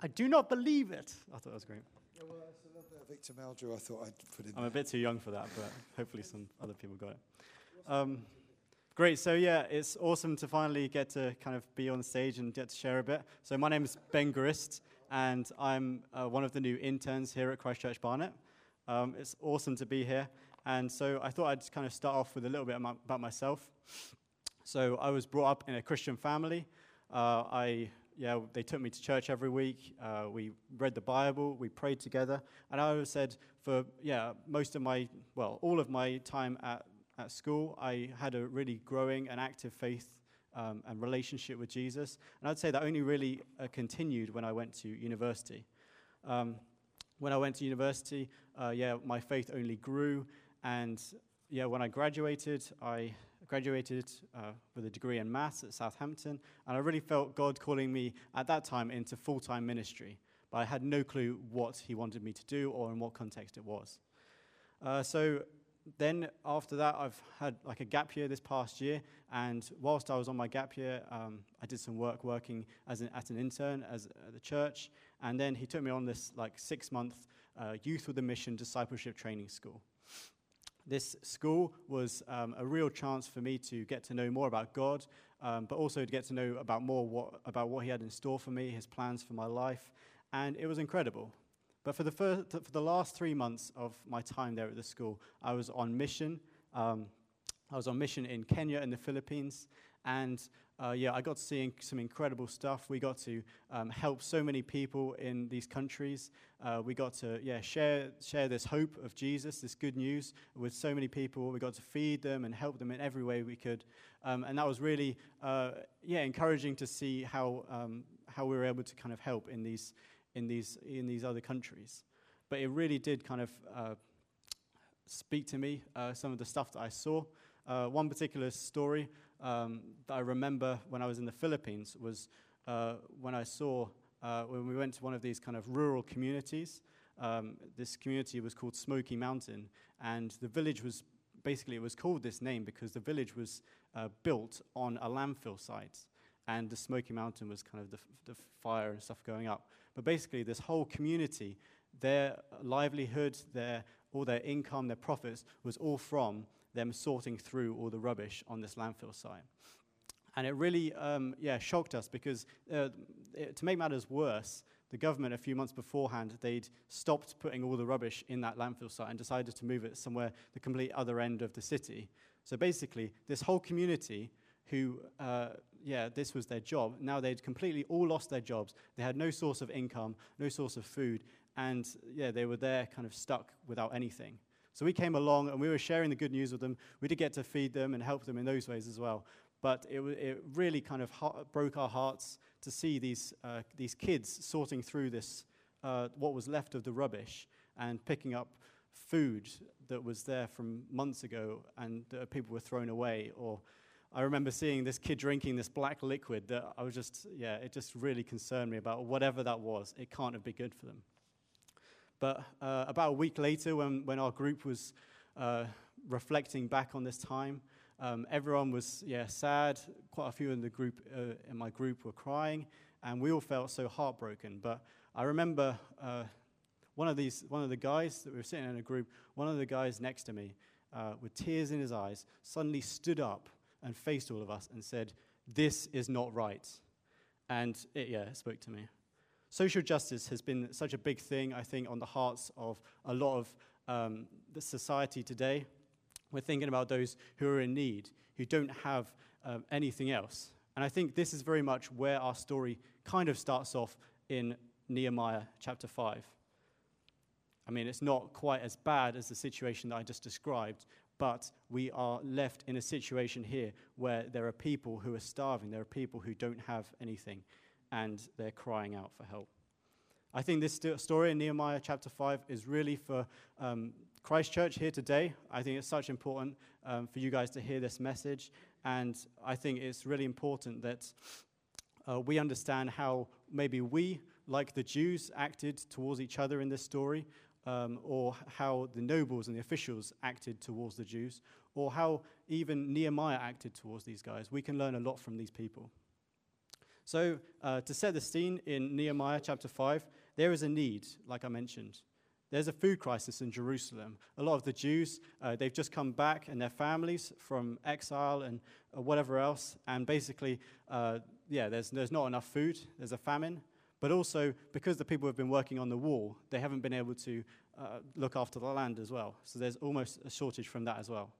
I do not believe it. I thought that was great. Yeah, well, that's a little bit of Victor Meldrew I thought I'd put in I'm a bit too young for that, but hopefully some other people got it. Um, great. So yeah, it's awesome to finally get to kind of be on stage and get to share a bit. So my name is Ben Grist, and I'm uh, one of the new interns here at Christchurch Barnet. Um, it's awesome to be here, and so I thought I'd kind of start off with a little bit about myself. So I was brought up in a Christian family. Uh, I yeah, they took me to church every week. Uh, we read the Bible, we prayed together, and I always said for yeah most of my well all of my time at at school, I had a really growing and active faith um, and relationship with Jesus, and I'd say that only really uh, continued when I went to university. Um, when I went to university, uh, yeah, my faith only grew, and yeah, when I graduated, I graduated uh, with a degree in maths at Southampton, and I really felt God calling me at that time into full time ministry. But I had no clue what He wanted me to do or in what context it was. Uh, so then after that, I've had like a gap year this past year, and whilst I was on my gap year, um, I did some work working as an, at an intern as at the church, and then he took me on this like six month uh, youth with a mission discipleship training school. This school was um, a real chance for me to get to know more about God, um, but also to get to know about more what, about what He had in store for me, His plans for my life, and it was incredible. But for the, first, for the last three months of my time there at the school, I was on mission. Um, I was on mission in Kenya and the Philippines, and uh, yeah, I got to see some incredible stuff. We got to um, help so many people in these countries. Uh, we got to yeah share share this hope of Jesus, this good news with so many people. We got to feed them and help them in every way we could, um, and that was really uh, yeah encouraging to see how um, how we were able to kind of help in these in these in these other countries. But it really did kind of uh, speak to me uh, some of the stuff that I saw. Uh, one particular story um, that I remember when I was in the Philippines was uh, when I saw uh, when we went to one of these kind of rural communities. Um, this community was called Smokey Mountain, and the village was basically it was called this name because the village was uh, built on a landfill site, and the Smokey Mountain was kind of the, the fire and stuff going up. But basically, this whole community, their livelihood, their all their income, their profits was all from them sorting through all the rubbish on this landfill site. And it really, um, yeah, shocked us because uh, it, to make matters worse, the government a few months beforehand, they'd stopped putting all the rubbish in that landfill site and decided to move it somewhere the complete other end of the city. So basically, this whole community who, uh, yeah, this was their job, now they'd completely all lost their jobs. They had no source of income, no source of food, and yeah, they were there kind of stuck without anything. So we came along and we were sharing the good news with them. We did get to feed them and help them in those ways as well. But it, it really kind of ha- broke our hearts to see these, uh, these kids sorting through this, uh, what was left of the rubbish and picking up food that was there from months ago and people were thrown away. Or I remember seeing this kid drinking this black liquid that I was just, yeah, it just really concerned me about whatever that was. It can't have been good for them. But uh, about a week later, when, when our group was uh, reflecting back on this time, um, everyone was yeah sad. Quite a few in the group uh, in my group were crying, and we all felt so heartbroken. But I remember uh, one of these one of the guys that we were sitting in a group. One of the guys next to me, uh, with tears in his eyes, suddenly stood up and faced all of us and said, "This is not right." And it, yeah, it spoke to me. Social justice has been such a big thing, I think, on the hearts of a lot of um, the society today. We're thinking about those who are in need, who don't have um, anything else. And I think this is very much where our story kind of starts off in Nehemiah chapter 5. I mean, it's not quite as bad as the situation that I just described, but we are left in a situation here where there are people who are starving, there are people who don't have anything, and they're crying out for help. I think this sto- story in Nehemiah chapter 5 is really for um, Christchurch here today. I think it's such important um, for you guys to hear this message, and I think it's really important that uh, we understand how maybe we, like the Jews, acted towards each other in this story, um, or how the nobles and the officials acted towards the Jews, or how even Nehemiah acted towards these guys. We can learn a lot from these people. So, uh, to set the scene in Nehemiah chapter 5, there is a need, like I mentioned. There's a food crisis in Jerusalem. A lot of the Jews, uh, they've just come back and their families from exile and uh, whatever else. And basically, uh, yeah, there's, there's not enough food. There's a famine. But also, because the people have been working on the wall, they haven't been able to uh, look after the land as well. So there's almost a shortage from that as well.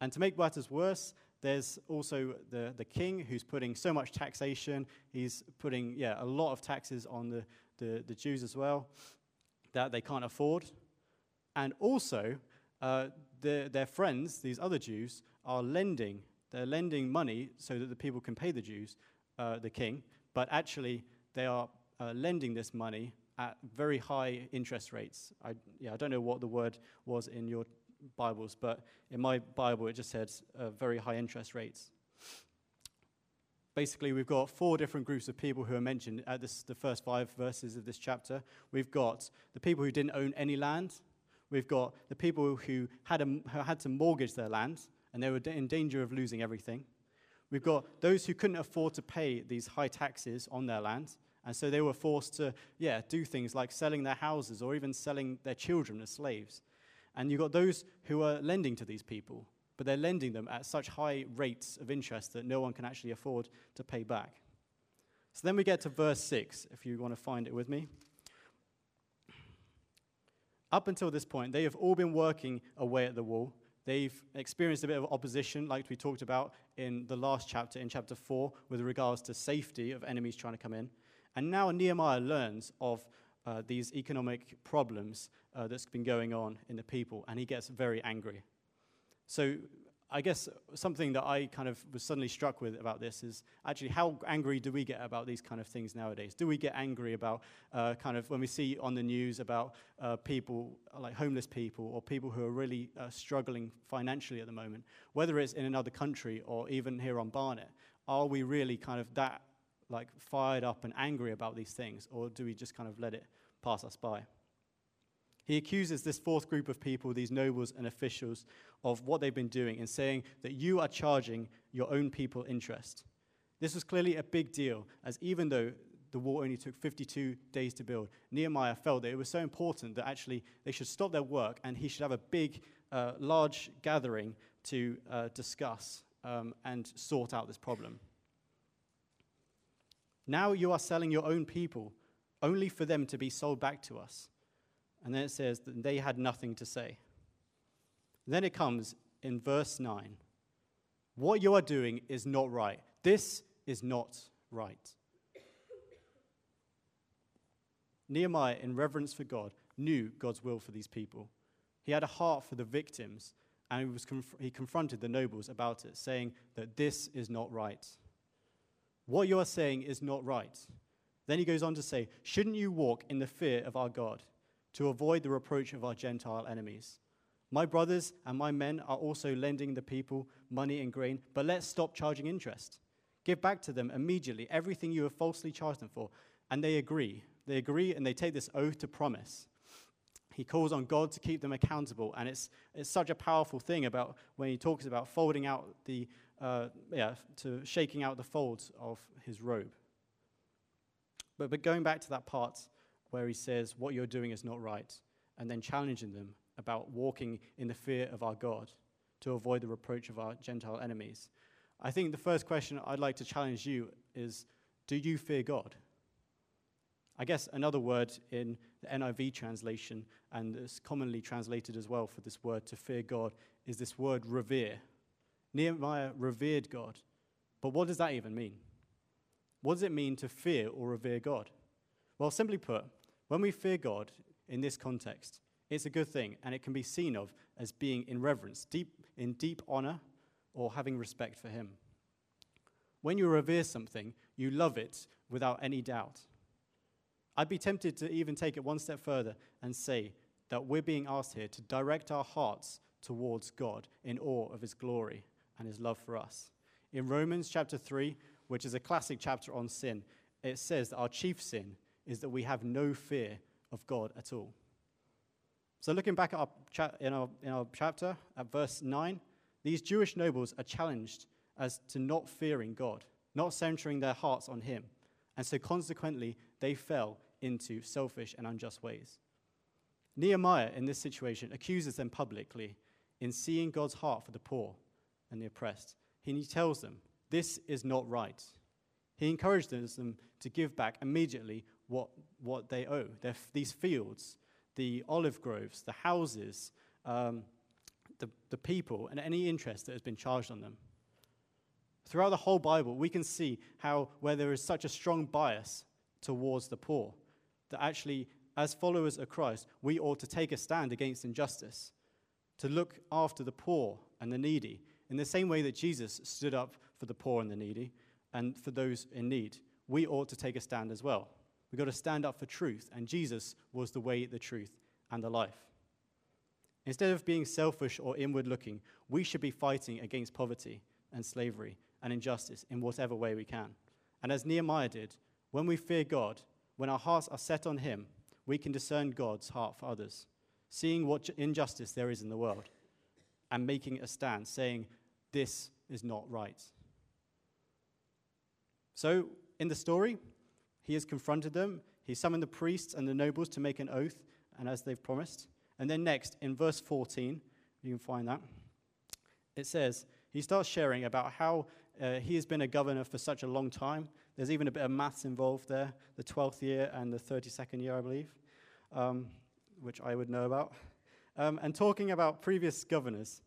And to make matters worse, there's also the, the king who's putting so much taxation. He's putting, yeah, a lot of taxes on the, the, the Jews as well that they can't afford. And also, uh, the, their friends, these other Jews, are lending. They're lending money so that the people can pay the Jews, uh, the king, but actually they are uh, lending this money at very high interest rates. I, yeah, I don't know what the word was in your Bibles, but in my Bible it just said uh, very high interest rates. Basically, we've got four different groups of people who are mentioned at this, the first five verses of this chapter. We've got the people who didn't own any land. We've got the people who had, a, who had to mortgage their land and they were in danger of losing everything. We've got those who couldn't afford to pay these high taxes on their land. And so they were forced to, yeah, do things like selling their houses or even selling their children as slaves. And you've got those who are lending to these people but they're lending them at such high rates of interest that no one can actually afford to pay back. So then we get to verse 6, if you want to find it with me. Up until this point, they have all been working away at the wall. They've experienced a bit of opposition, like we talked about in the last chapter, in chapter 4, with regards to safety of enemies trying to come in. And now Nehemiah learns of uh, these economic problems uh, that's been going on in the people, and he gets very angry. So I guess something that I kind of was suddenly struck with about this is actually how angry do we get about these kind of things nowadays? Do we get angry about uh, kind of when we see on the news about uh, people like homeless people or people who are really uh, struggling financially at the moment, whether it's in another country or even here on Barnet? Are we really kind of that like fired up and angry about these things, or do we just kind of let it pass us by? He accuses this fourth group of people, these nobles and officials, of what they've been doing and saying that you are charging your own people interest. This was clearly a big deal, as even though the wall only took 52 days to build, Nehemiah felt that it was so important that actually they should stop their work and he should have a big, uh, large gathering to uh, discuss um, and sort out this problem. Now you are selling your own people only for them to be sold back to us. And then it says that they had nothing to say. then it comes in verse 9 What you are doing is not right. This is not right. Nehemiah, in reverence for God, knew God's will for these people. He had a heart for the victims, and he, was conf- he confronted the nobles about it, saying that this is not right. What you are saying is not right. Then he goes on to say, Shouldn't you walk in the fear of our God? to avoid the reproach of our Gentile enemies. My brothers and my men are also lending the people money and grain, but let's stop charging interest. Give back to them immediately everything you have falsely charged them for. And they agree. They agree and they take this oath to promise. He calls on God to keep them accountable. And it's, it's such a powerful thing about when he talks about folding out the, uh, yeah, to shaking out the folds of his robe. But, but going back to that part where he says, What you're doing is not right, and then challenging them about walking in the fear of our God to avoid the reproach of our Gentile enemies. I think the first question I'd like to challenge you is Do you fear God? I guess another word in the NIV translation, and it's commonly translated as well for this word to fear God, is this word revere. Nehemiah revered God. But what does that even mean? What does it mean to fear or revere God? Well, simply put, when we fear God in this context, it's a good thing, and it can be seen of as being in reverence, deep, in deep honor, or having respect for Him. When you revere something, you love it without any doubt. I'd be tempted to even take it one step further and say that we're being asked here to direct our hearts towards God in awe of His glory and His love for us. In Romans chapter 3, which is a classic chapter on sin, it says that our chief sin is that we have no fear of God at all. So, looking back at our cha- in, our, in our chapter, at verse 9, these Jewish nobles are challenged as to not fearing God, not centering their hearts on Him, And so, consequently, they fell into selfish and unjust ways. Nehemiah, in this situation, accuses them publicly in seeing God's heart for the poor and the oppressed. He tells them, This is not right. He encourages them to give back immediately what, what they owe. Their, these fields, the olive groves, the houses, um, the, the people, and any interest that has been charged on them. Throughout the whole Bible, we can see how, where there is such a strong bias towards the poor, that actually, as followers of Christ, we ought to take a stand against injustice, to look after the poor and the needy, in the same way that Jesus stood up for the poor and the needy and for those in need. We ought to take a stand as well. We've got to stand up for truth, and Jesus was the way, the truth, and the life. Instead of being selfish or inward looking, we should be fighting against poverty and slavery and injustice in whatever way we can. And as Nehemiah did, when we fear God, when our hearts are set on Him, we can discern God's heart for others, seeing what injustice there is in the world, and making a stand, saying, This is not right. So, in the story, he has confronted them. He summoned the priests and the nobles to make an oath, and as they've promised. And then next, in verse 14, you can find that, it says, he starts sharing about how uh, he has been a governor for such a long time. There's even a bit of maths involved there, the 12th year and the 32nd year, I believe, um, which I would know about. Um, and talking about previous governors,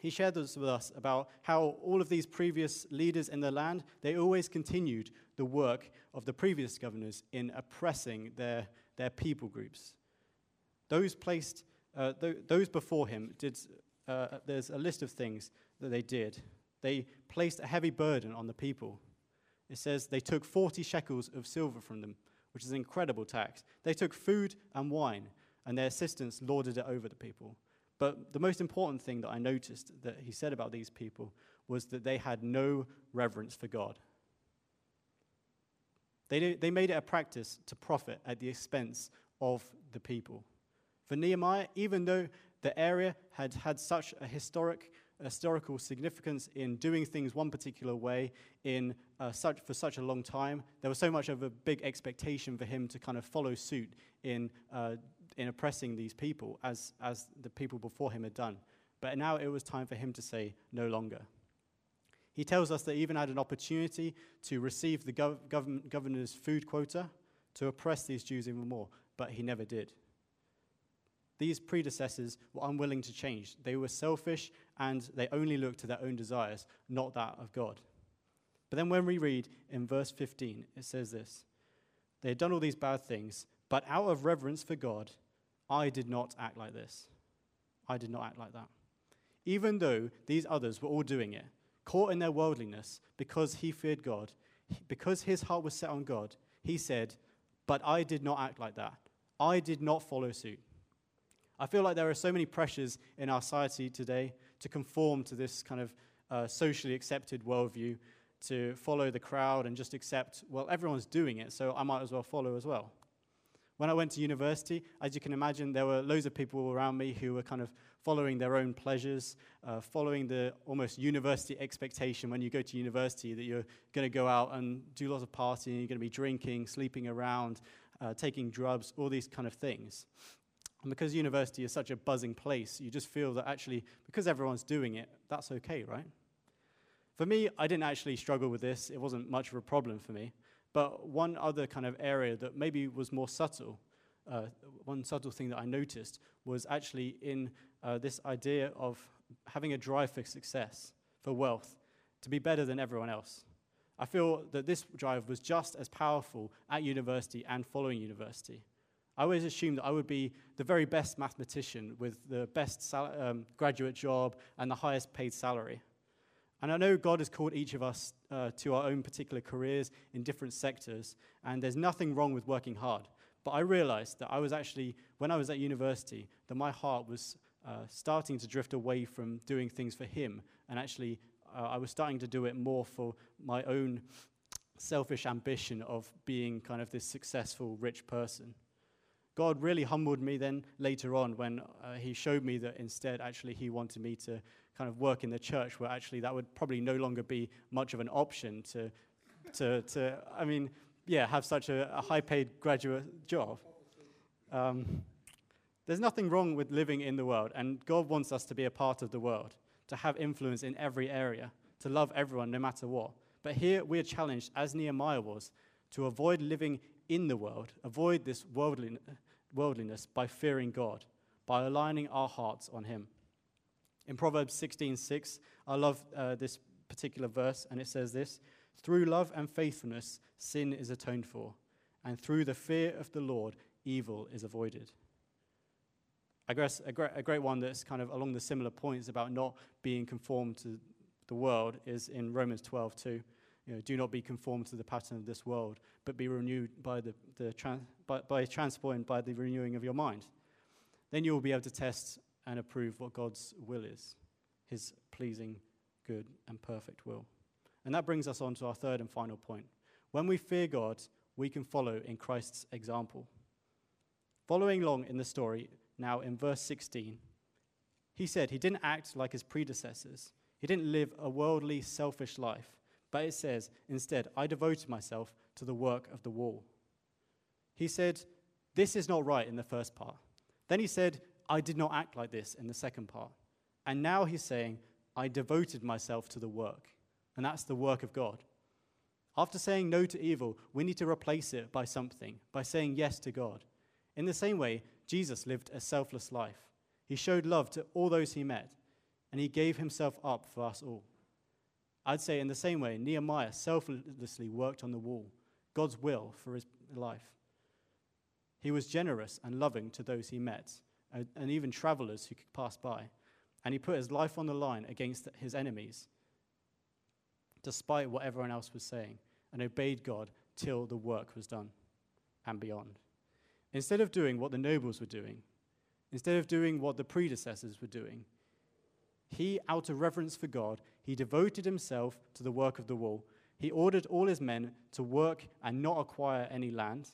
he shared this with us about how all of these previous leaders in the land, they always continued the work of the previous governors in oppressing their, their people groups. Those placed, uh, th- those before him did, uh, there's a list of things that they did. They placed a heavy burden on the people. It says they took 40 shekels of silver from them, which is an incredible tax. They took food and wine, and their assistants lorded it over the people. But the most important thing that I noticed that he said about these people was that they had no reverence for God. They, they made it a practice to profit at the expense of the people. For Nehemiah, even though the area had had such a historic, historical significance in doing things one particular way in, uh, such, for such a long time, there was so much of a big expectation for him to kind of follow suit in uh, in oppressing these people as, as the people before him had done. But now it was time for him to say, no longer. He tells us that even had an opportunity to receive the gov- governor's food quota to oppress these Jews even more, but he never did. These predecessors were unwilling to change. They were selfish and they only looked to their own desires, not that of God. But then when we read in verse 15, it says this They had done all these bad things, but out of reverence for God, I did not act like this. I did not act like that. Even though these others were all doing it, caught in their worldliness, because he feared God, because his heart was set on God, he said, But I did not act like that. I did not follow suit. I feel like there are so many pressures in our society today to conform to this kind of uh, socially accepted worldview, to follow the crowd and just accept, well, everyone's doing it, so I might as well follow as well. When I went to university, as you can imagine, there were loads of people around me who were kind of following their own pleasures, uh, following the almost university expectation when you go to university that you're going to go out and do lots of partying, you're going to be drinking, sleeping around, uh, taking drugs, all these kind of things. And because university is such a buzzing place, you just feel that actually, because everyone's doing it, that's okay, right? For me, I didn't actually struggle with this. It wasn't much of a problem for me. But one other kind of area that maybe was more subtle, uh, one subtle thing that I noticed was actually in uh, this idea of having a drive for success, for wealth, to be better than everyone else. I feel that this drive was just as powerful at university and following university. I always assumed that I would be the very best mathematician with the best um, graduate job and the highest paid salary. And I know God has called each of us uh, to our own particular careers in different sectors, and there's nothing wrong with working hard. But I realized that I was actually, when I was at university, that my heart was uh, starting to drift away from doing things for Him, and actually, uh, I was starting to do it more for my own selfish ambition of being kind of this successful, rich person. God really humbled me then later on when uh, He showed me that instead, actually, He wanted me to kind of work in the church where actually that would probably no longer be much of an option to, to, to I mean, yeah, have such a, a high paid graduate job. Um, there's nothing wrong with living in the world, and God wants us to be a part of the world, to have influence in every area, to love everyone no matter what. But here we are challenged, as Nehemiah was, to avoid living in the world, avoid this worldliness by fearing God, by aligning our hearts on Him. In Proverbs 16:6, I love uh, this particular verse, and it says this Through love and faithfulness, sin is atoned for, and through the fear of the Lord, evil is avoided. I guess a great, a great one that's kind of along the similar points about not being conformed to the world is in Romans 12 2. You know, do not be conformed to the pattern of this world, but be renewed by the, the trans, by, by by the renewing of your mind. Then you will be able to test and approve what God's will is, his pleasing, good, and perfect will. And that brings us on to our third and final point. When we fear God, we can follow in Christ's example. Following along in the story, now in verse 16, he said he didn't act like his predecessors. He didn't live a worldly, selfish life. But it says, instead, I devoted myself to the work of the wall. He said, This is not right in the first part. Then he said, I did not act like this in the second part. And now he's saying, I devoted myself to the work. And that's the work of God. After saying no to evil, we need to replace it by something, by saying yes to God. In the same way, Jesus lived a selfless life. He showed love to all those he met, and he gave himself up for us all. I'd say, in the same way, Nehemiah selflessly worked on the wall, God's will for his life. He was generous and loving to those he met, and even travelers who could pass by. And he put his life on the line against his enemies, despite what everyone else was saying, and obeyed God till the work was done and beyond. Instead of doing what the nobles were doing, instead of doing what the predecessors were doing, he, out of reverence for God, he devoted himself to the work of the wall. He ordered all his men to work and not acquire any land.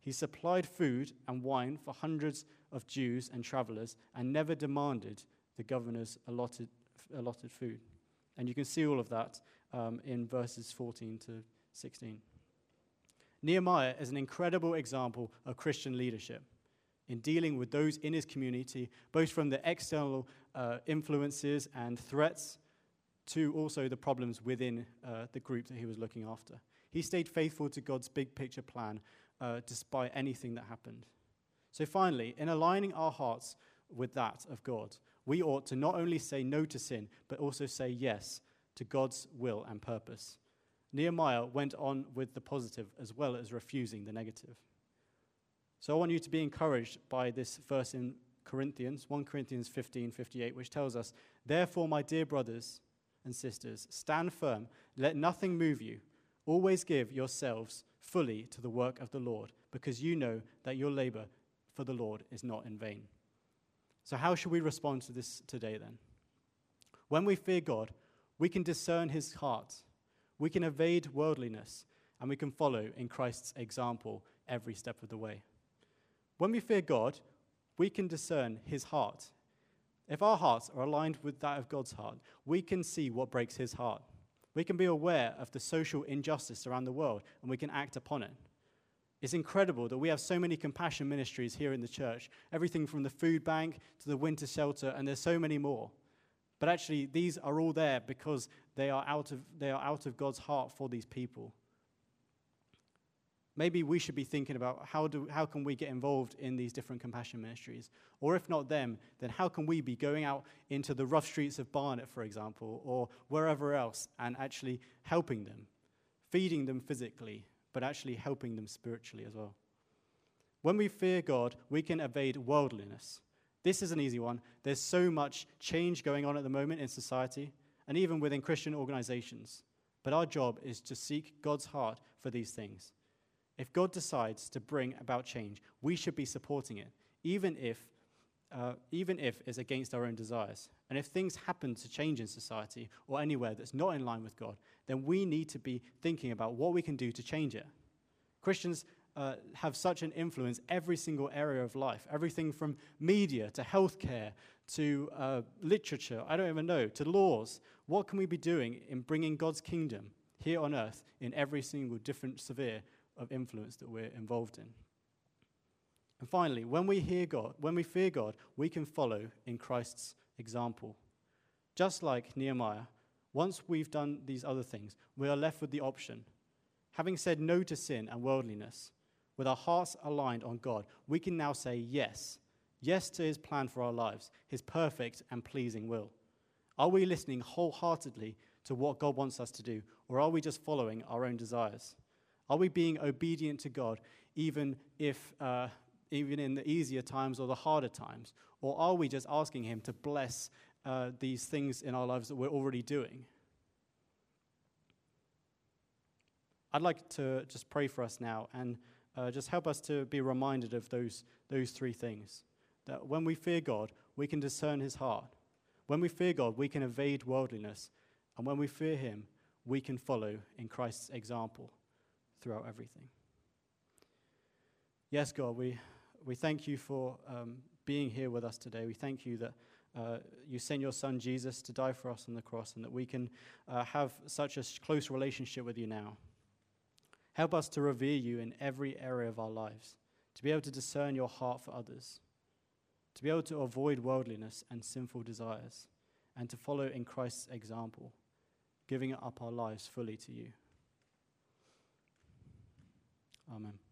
He supplied food and wine for hundreds of Jews and travelers and never demanded the governor's allotted, allotted food. And you can see all of that um, in verses 14 to 16. Nehemiah is an incredible example of Christian leadership in dealing with those in his community, both from the external uh, influences and threats to also the problems within uh, the group that he was looking after. He stayed faithful to God's big picture plan uh, despite anything that happened. So, finally, in aligning our hearts with that of God, we ought to not only say no to sin, but also say yes to God's will and purpose. Nehemiah went on with the positive as well as refusing the negative. So I want you to be encouraged by this verse in Corinthians, 1 Corinthians 15 58, which tells us, Therefore, my dear brothers and sisters, stand firm, let nothing move you. Always give yourselves fully to the work of the Lord, because you know that your labor for the Lord is not in vain. So, how should we respond to this today then? When we fear God, we can discern his heart we can evade worldliness and we can follow in Christ's example every step of the way. When we fear God, we can discern his heart. If our hearts are aligned with that of God's heart, we can see what breaks his heart. We can be aware of the social injustice around the world and we can act upon it. It's incredible that we have so many compassion ministries here in the church, everything from the food bank to the winter shelter, and there's so many more. But actually, these are all there because they are out of, they are out of God's heart for these people. Maybe we should be thinking about how, do, how can we get involved in these different compassion ministries? Or if not them, then how can we be going out into the rough streets of Barnet, for example, or wherever else, and actually helping them, feeding them physically, but actually helping them spiritually as well? When we fear God, we can evade worldliness. This is an easy one. There's so much change going on at the moment in society and even within Christian organizations. But our job is to seek God's heart for these things. If God decides to bring about change, we should be supporting it, even if, uh, even if it's against our own desires. And if things happen to change in society or anywhere that's not in line with God, then we need to be thinking about what we can do to change it. Christians uh, have such an influence every single area of life everything from media to healthcare to uh, literature i don't even know to laws what can we be doing in bringing god's kingdom here on earth in every single different sphere of influence that we're involved in. And finally, when we hear God, when we fear God, we can follow in Christ's example. Just like Nehemiah, once we've done these other things, we are left with the option. Having said no to sin and worldliness, with our hearts aligned on God, we can now say yes. Yes to his plan for our lives, his perfect and pleasing will. Are we listening wholeheartedly to what God wants us to do, or are we just following our own desires? Are we being obedient to God even if, uh, even in the easier times or the harder times, or are we just asking Him to bless uh, these things in our lives that we're already doing? I'd like to just pray for us now and uh, just help us to be reminded of those, those three things. That when we fear God, we can discern His heart. When we fear God, we can evade worldliness. And when we fear Him, we can follow in Christ's example throughout everything. Yes, God, we, we thank you for um, being here with us today. We thank you that uh, you sent your son Jesus to die for us on the cross and that we can uh, have such a close relationship with you now. Help us to revere you in every area of our lives, to be able to discern your heart for others, to be able to avoid worldliness and sinful desires, and to follow in Christ's example, giving up our lives fully to you. Amen.